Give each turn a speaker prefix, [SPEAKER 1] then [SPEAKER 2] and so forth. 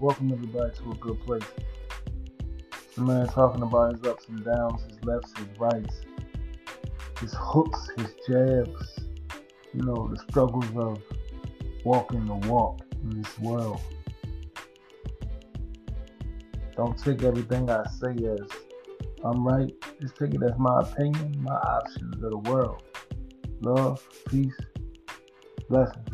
[SPEAKER 1] Welcome everybody to a good place. The man talking about his ups and downs, his lefts, his rights, his hooks, his jabs, you know, the struggles of walking the walk in this world. Don't take everything I say as I'm right. Just take it as my opinion, my options of the world. Love, peace, blessings.